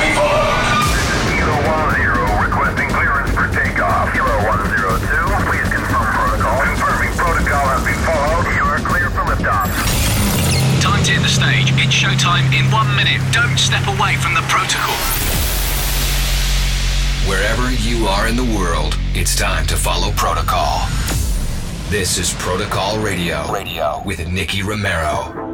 be followed. Kilo 10 requesting clearance for takeoff. Kilo 102, please confirm protocol. Confirming protocol has been followed. You are clear for liftoff. Time to hit the stage. It's showtime in one minute. Don't step away from the protocol. Wherever you are in the world, it's time to follow protocol. This is Protocol Radio. Radio with Nicky Romero.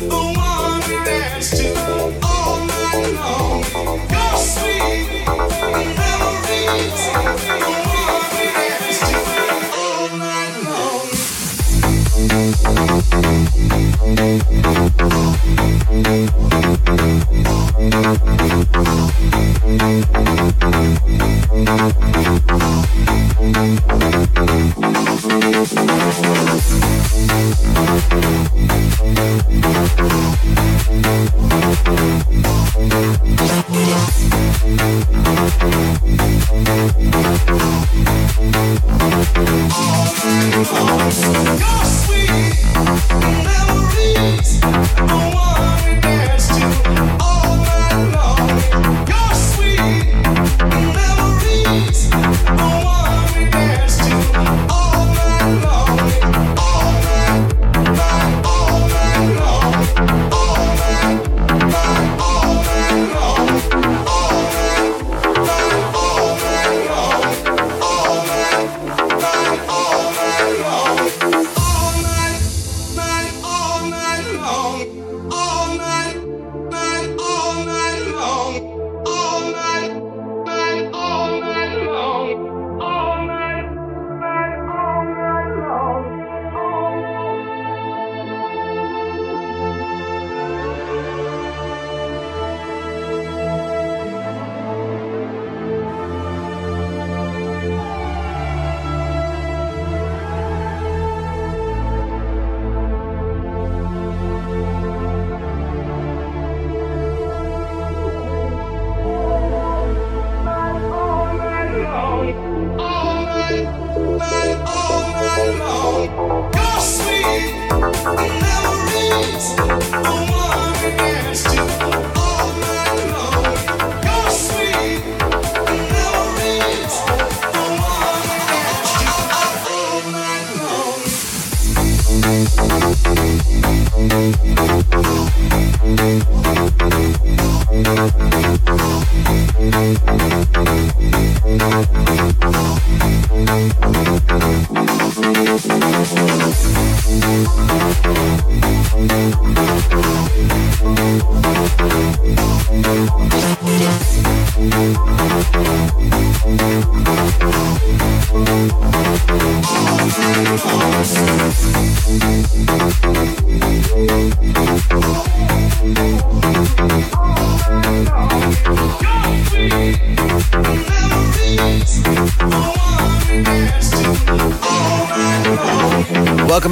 Welcome,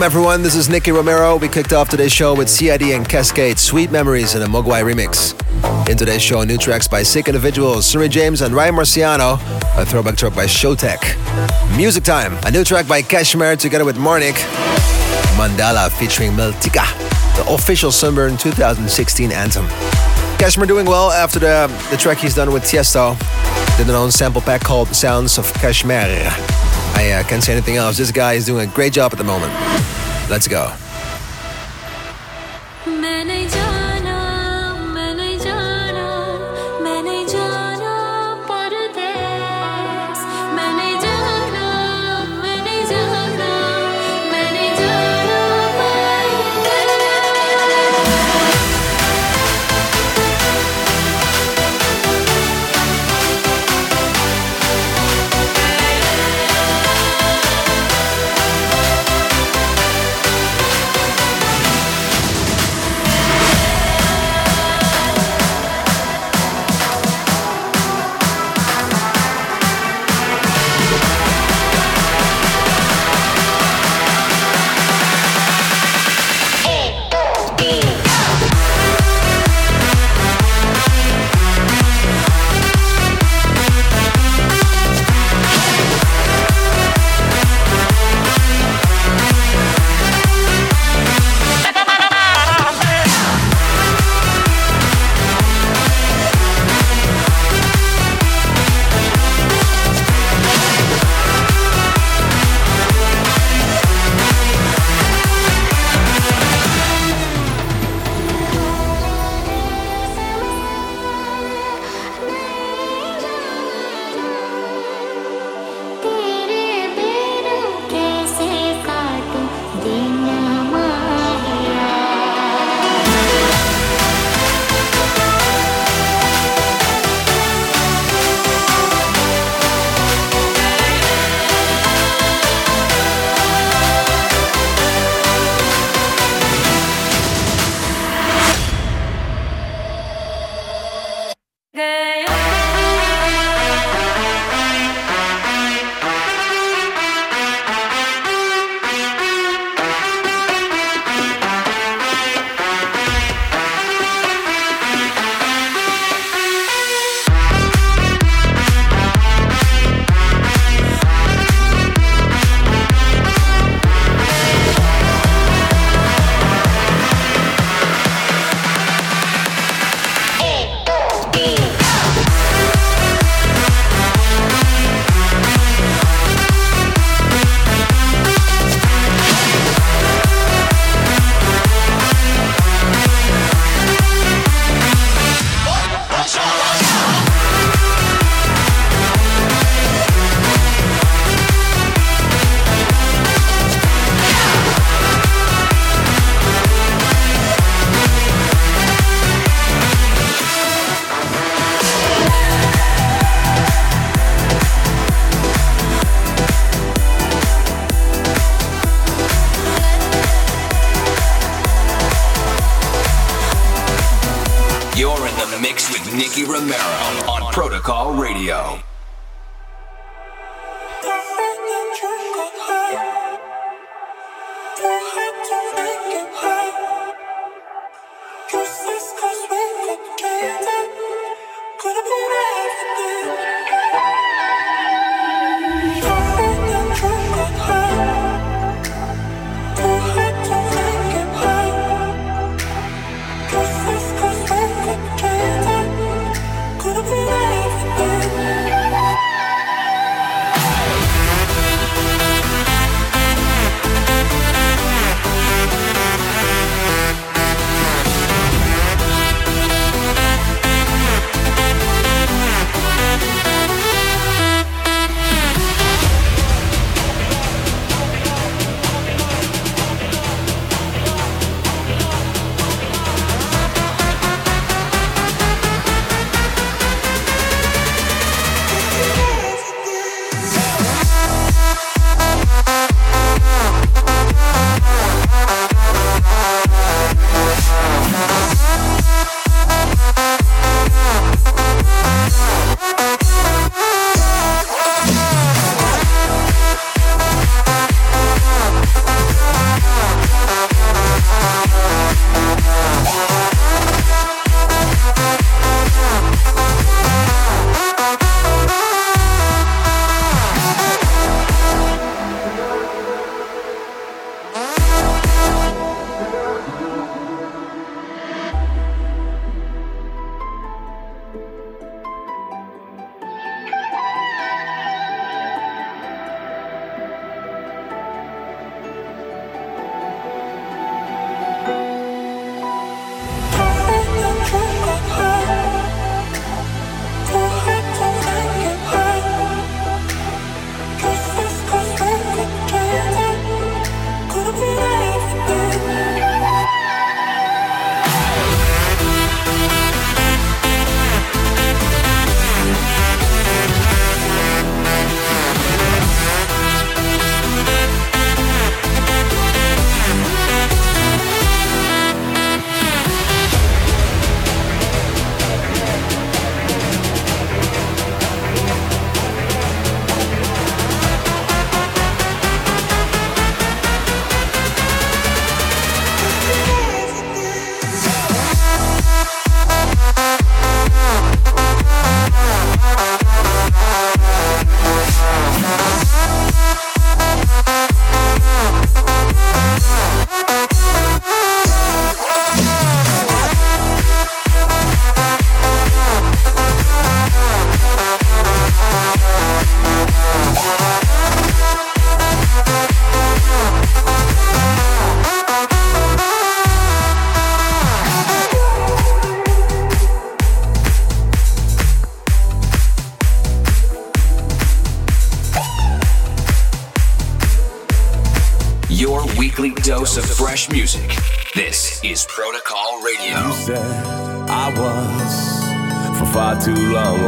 everyone. This is Nicky Romero. We kicked off today's show with CID and Kaskade, Sweet Memories in a Mogwai remix. In today's show, new tracks by Sick Individuals, Sunnery James, and Ryan Marciano, a throwback track by Showtek. Music Time, a new track by KSHMR together with Marnik, Mandala featuring Meltika. the official Sunburn 2016 anthem. KSHMR doing well after the, the track he's done with Tiesto. Did an own sample pack called Sounds of KSHMR. I uh, can't say anything else. This guy is doing a great job at the moment. Let's go.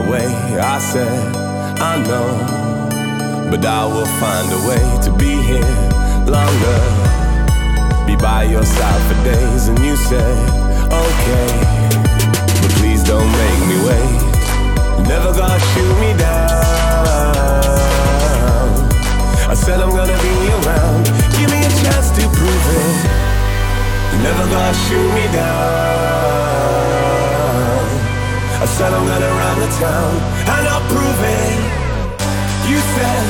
Away. I said I know, but I will find a way to be here longer. Be by your side for days, and you said okay, but please don't make me wait. Never gonna shoot me down. I said I'm gonna be around. Give me a chance to prove it. Never gonna shoot me down. I said I'm gonna run the town, and I'll prove it. You said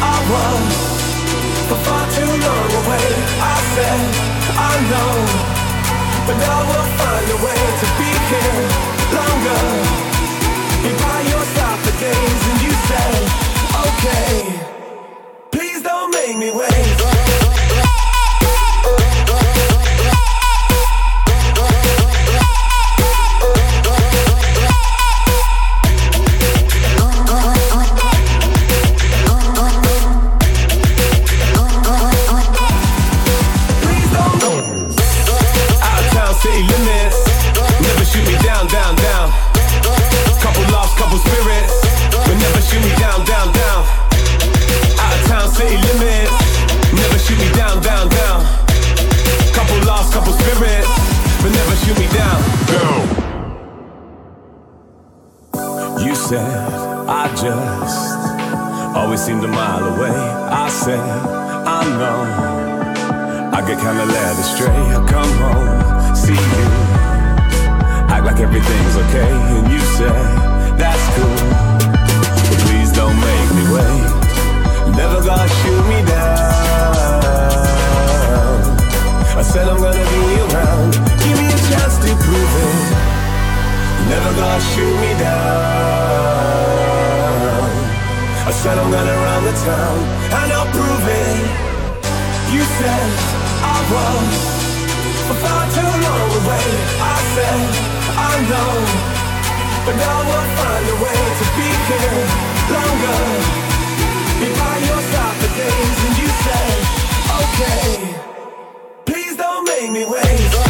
I was for far too long away. I said I know, but I will find a way to be here longer. Be by your side for days, and you said okay Please don't make me wait. said, I just always seemed a mile away. I said, I know. I get kinda led astray. I come home, see you, act like everything's okay, and you said that's cool. But please don't make me wait. Never gonna shoot me down. I said I'm gonna be around. Give me a chance to prove it. Never gonna shoot me down. I said I'm gonna run the town, and I'll prove it. You said I was for far too long away. I said I know, but now we'll find a way to be here longer. Be by your side for days, and you said okay. Please don't make me wait.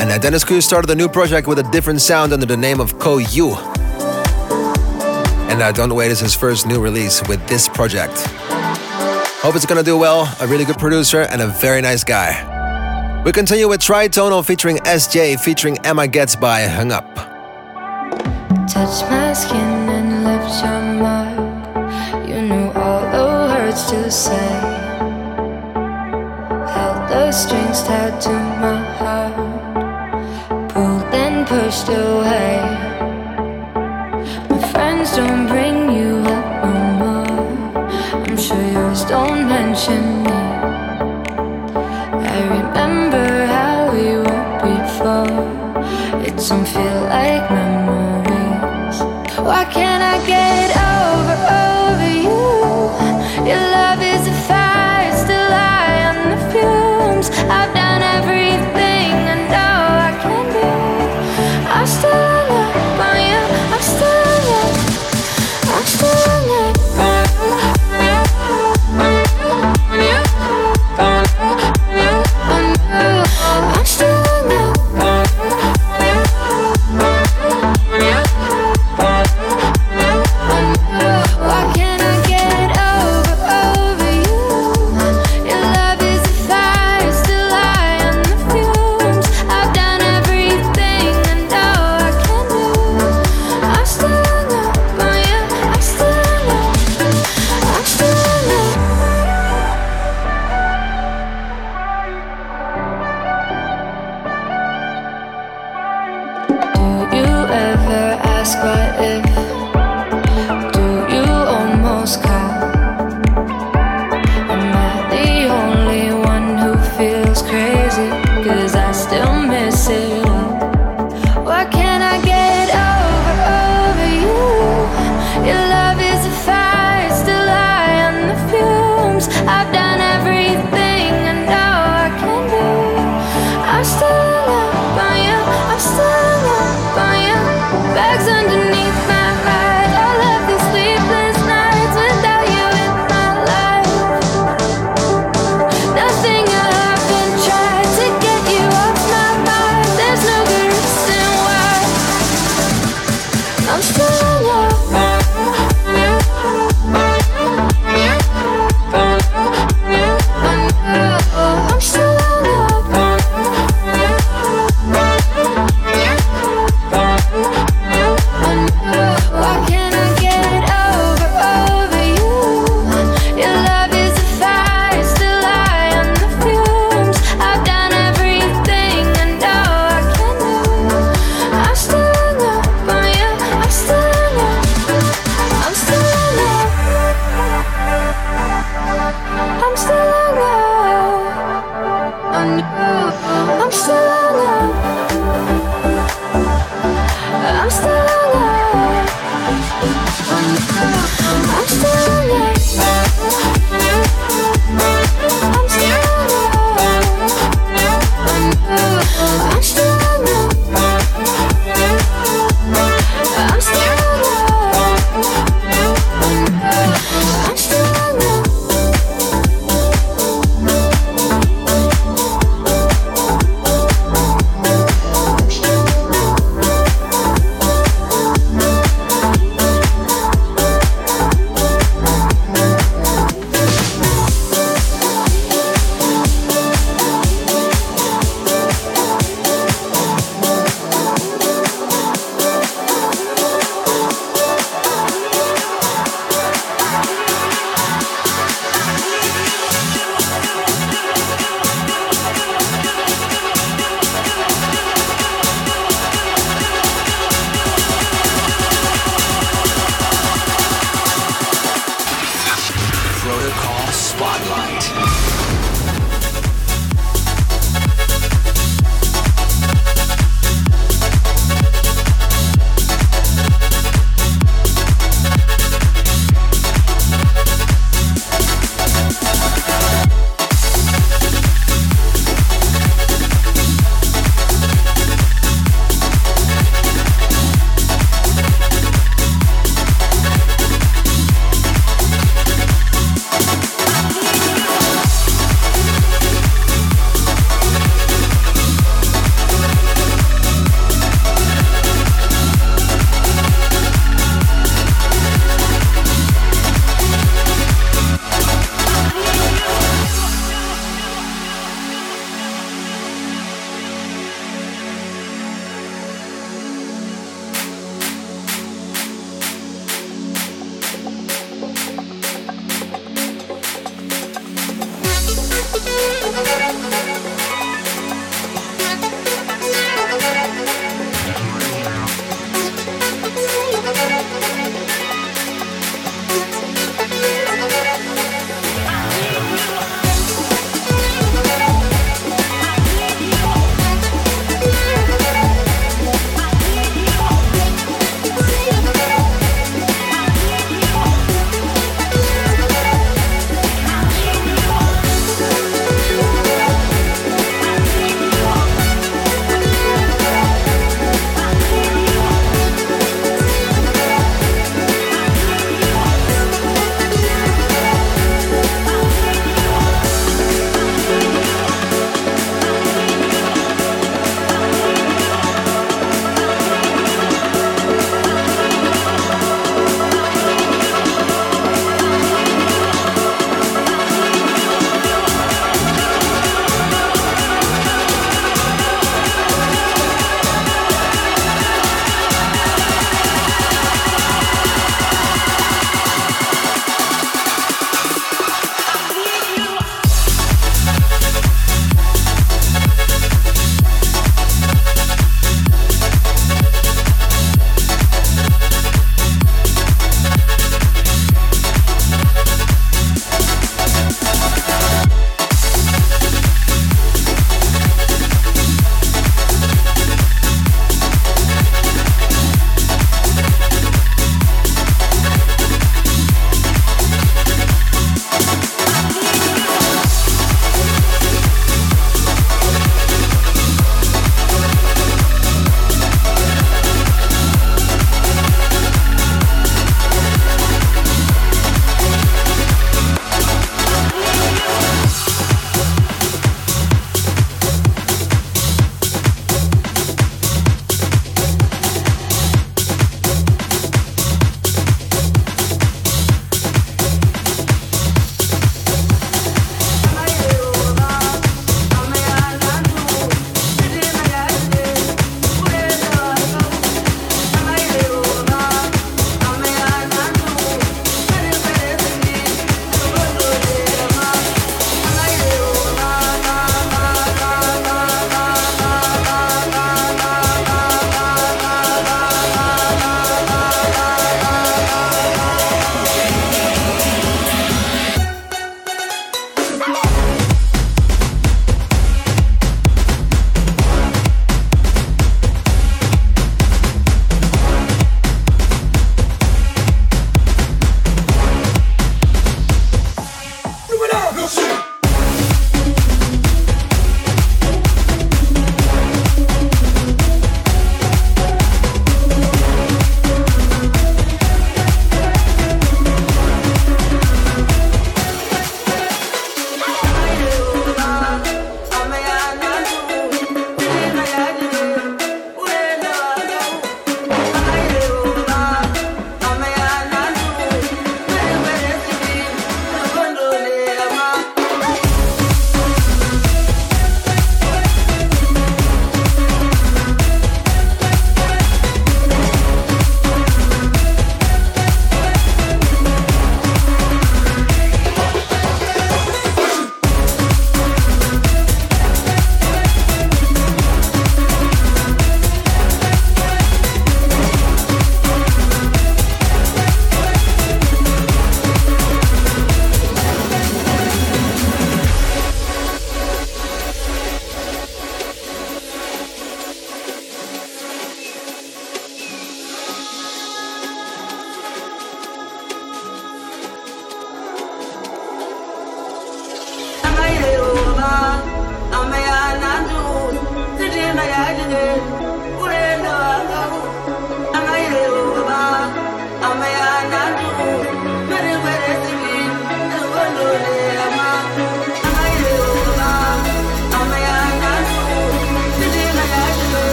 And Dennis Cruz started a new project with a different sound under the name of Koyu. And uh, Don't Wait is his first new release with this project. Hope it's gonna do well. A really good producer and a very nice guy. We continue with Tritonal featuring SJ featuring Emma Gets by Hung Up. Touch my skin and left your mark. You knew all the words to say Held the strings tied to my pushed away. My friends don't bring you up no more. I'm sure yours don't mention me. I remember how we were before. It don't feel like memories. ask what if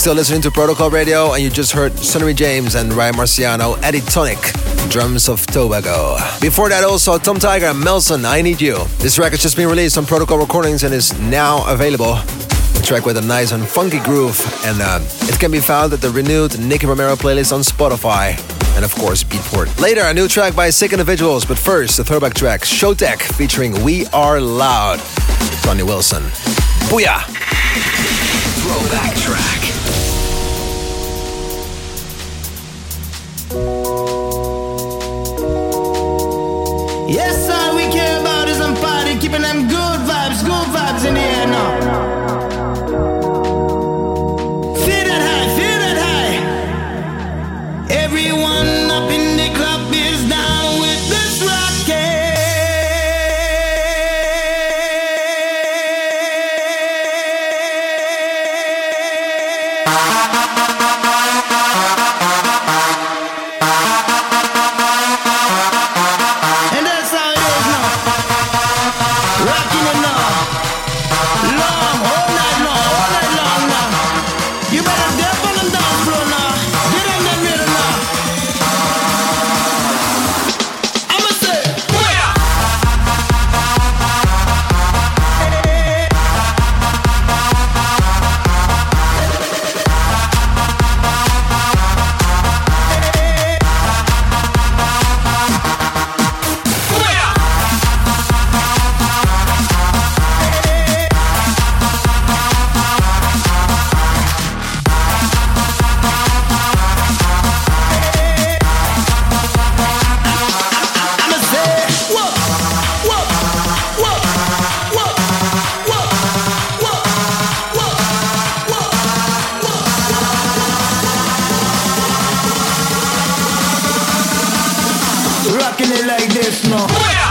still listening to Protocol Radio, and you just heard Sunnery James and Ryan Marciano, Eddie Tonic, Drums of Tobago. Before that, also Tom Tiger and Melsen, I Need You. This record has just been released on Protocol Recordings and is now available. A track with a nice and funky groove, and uh, it can be found at the renewed Nicky Romero playlist on Spotify. And of course, Beatport. Later, a new track by Sick Individuals, but first, a throwback track, Showtek, featuring We Are Loud, Sonny Wilson. Booyah! Throwback track. Yes, all we care about is some party, keeping them good Rocking it like this now.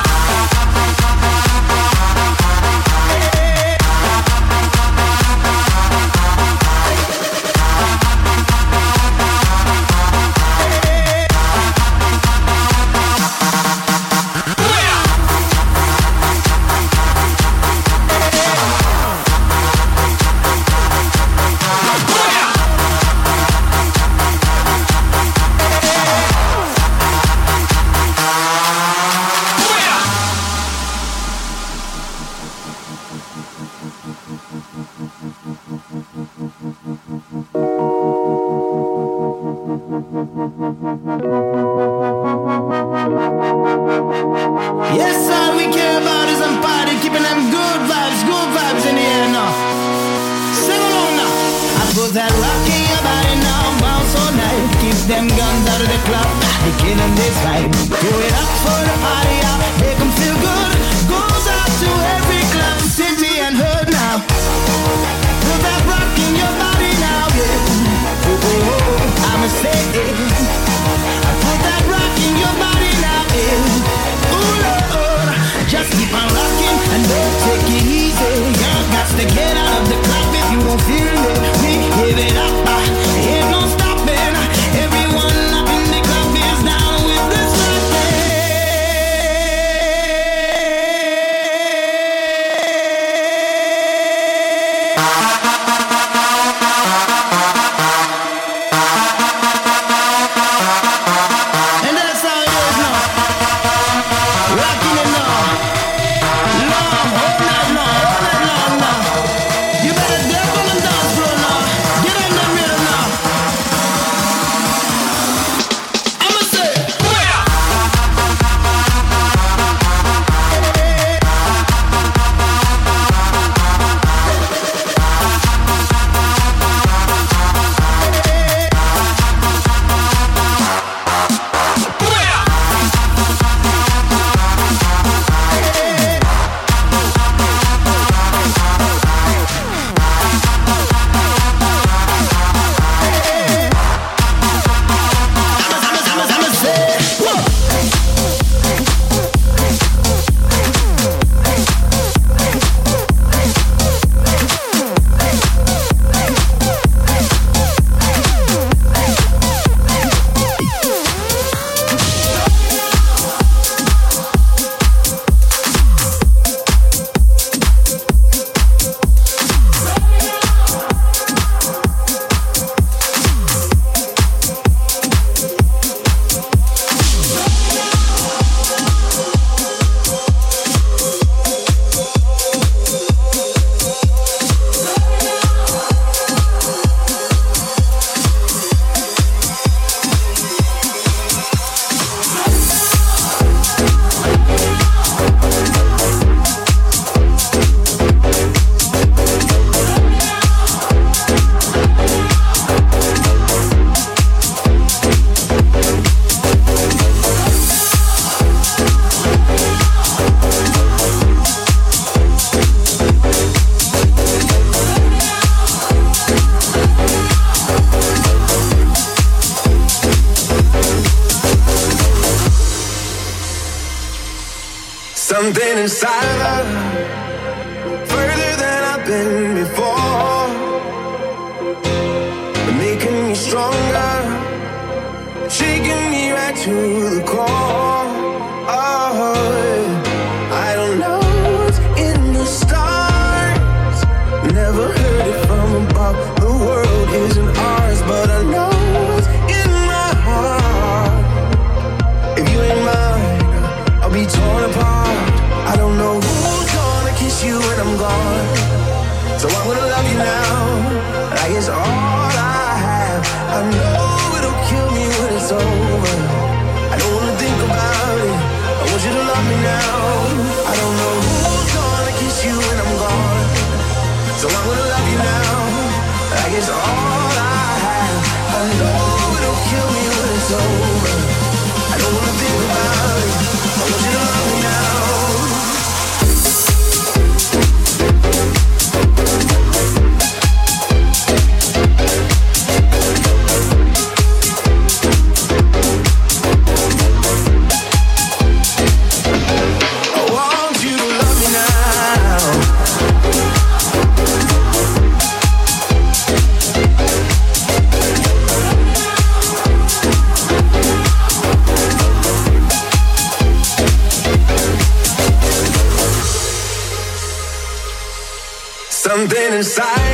inside.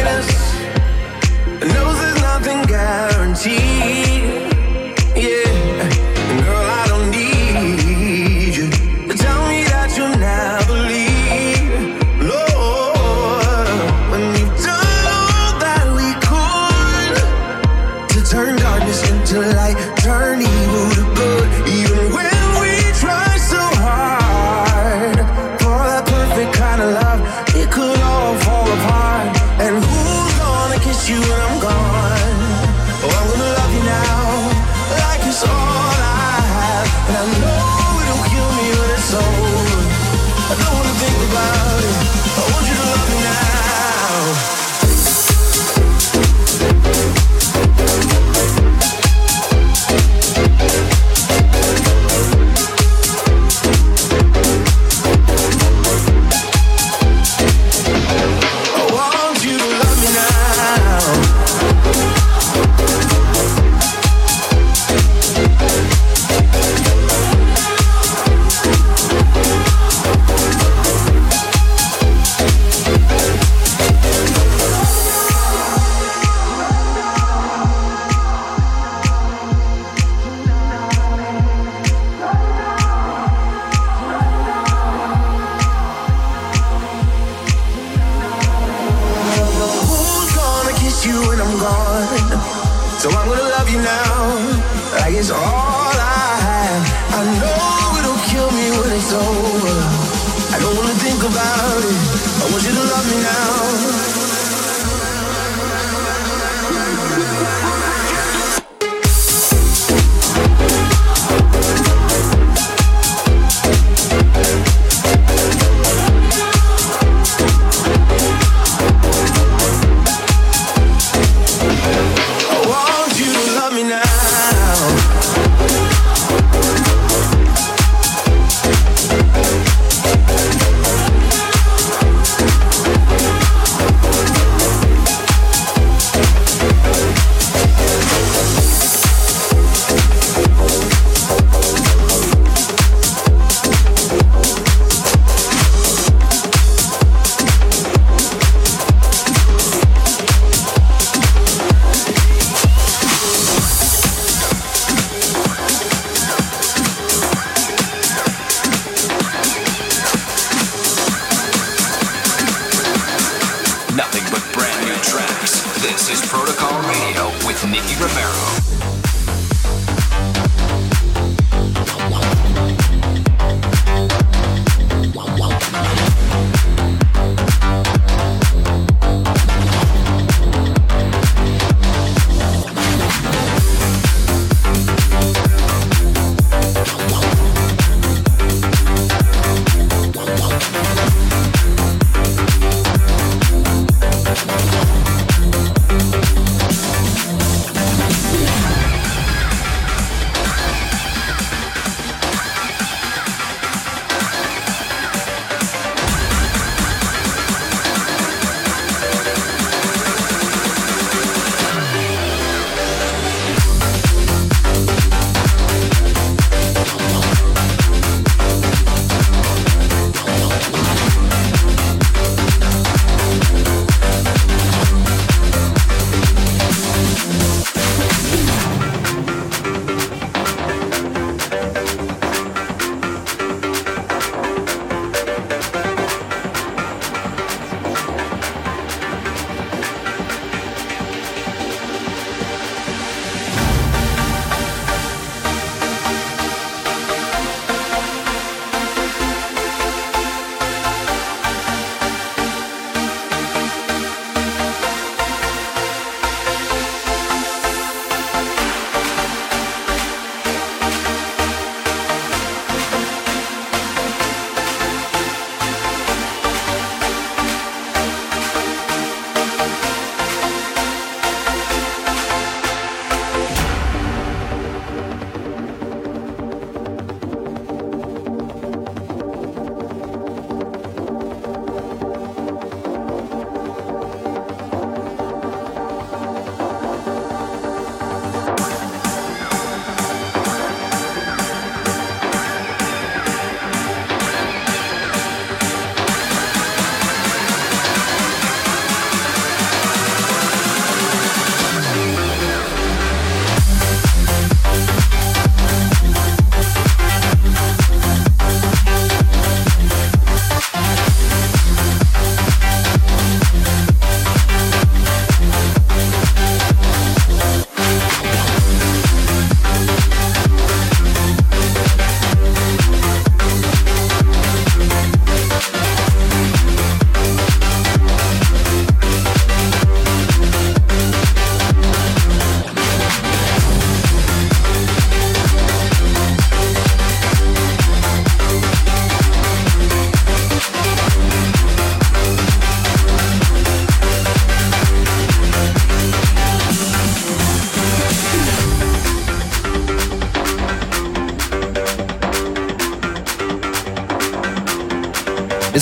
So I'm gonna love you now, like it's all I have. I know it'll kill me when it's over. I don't wanna think about it. I want you to love me now.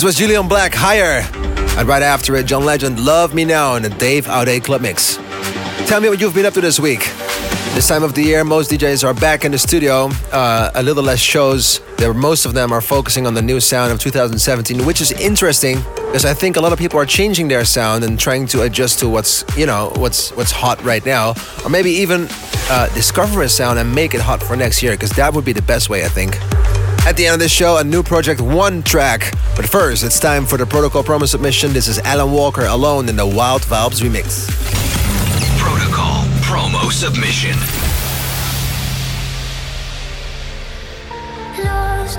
Was Julian Black, Higher. And right after it, John Legend, Love Me Now in the Dave Aude Club Mix. Tell me what you've been up to this week. This time of the year, most DJs are back in the studio. Uh, a little less shows. There, most of them are focusing on the new sound of 2017, which is interesting because I think a lot of people are changing their sound and trying to adjust to what's you know what's what's hot right now, or maybe even uh, discover a sound and make it hot for next year because that would be the best way, I think. At the end of this show, a new project, one track. But first, it's time for the protocol promo submission. This is Alan Walker alone in the Wild Vibes remix. Protocol promo submission. Lost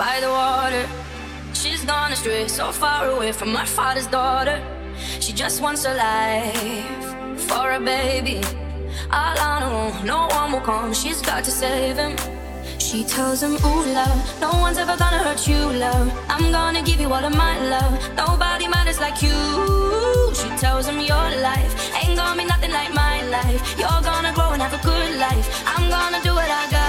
by the water. She's gone astray, so far away from her father's daughter. She just wants a life for a baby. All on her own, no one will come. She's got to save him. She tells him, Ooh, love, no one's ever gonna hurt you, love. I'm gonna give you all of my love. Nobody matters like you. She tells him, Your life ain't gonna be nothing like my life. You're gonna grow and have a good life. I'm gonna do what I got.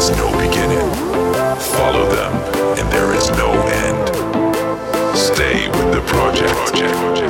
Is no beginning. Follow them, and there is no end. Stay with the project. Move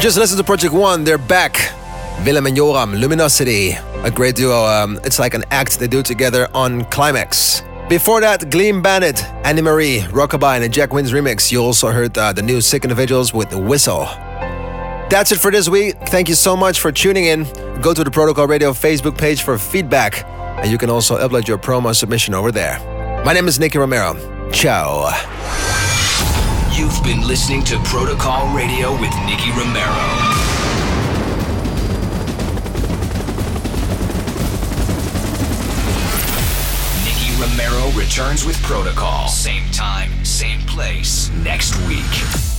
just listen to Project One. They're back. Willem and Joram, Luminosity. A great duo. Um, it's like an act they do together on Climax. Before that, Clean Bandit, Annie Marie, Rockabye, and a Jack Wins remix. You also heard uh, the new Sick Individuals with the Whistle. That's it for this week. Thank you so much for tuning in. Go to the Protocol Radio Facebook page for feedback, and you can also upload your promo submission over there. My name is Nicky Romero. Ciao. You've been listening to Protocol Radio with Nicky Romero. Romero returns with Protocol. Same time, same place, next week.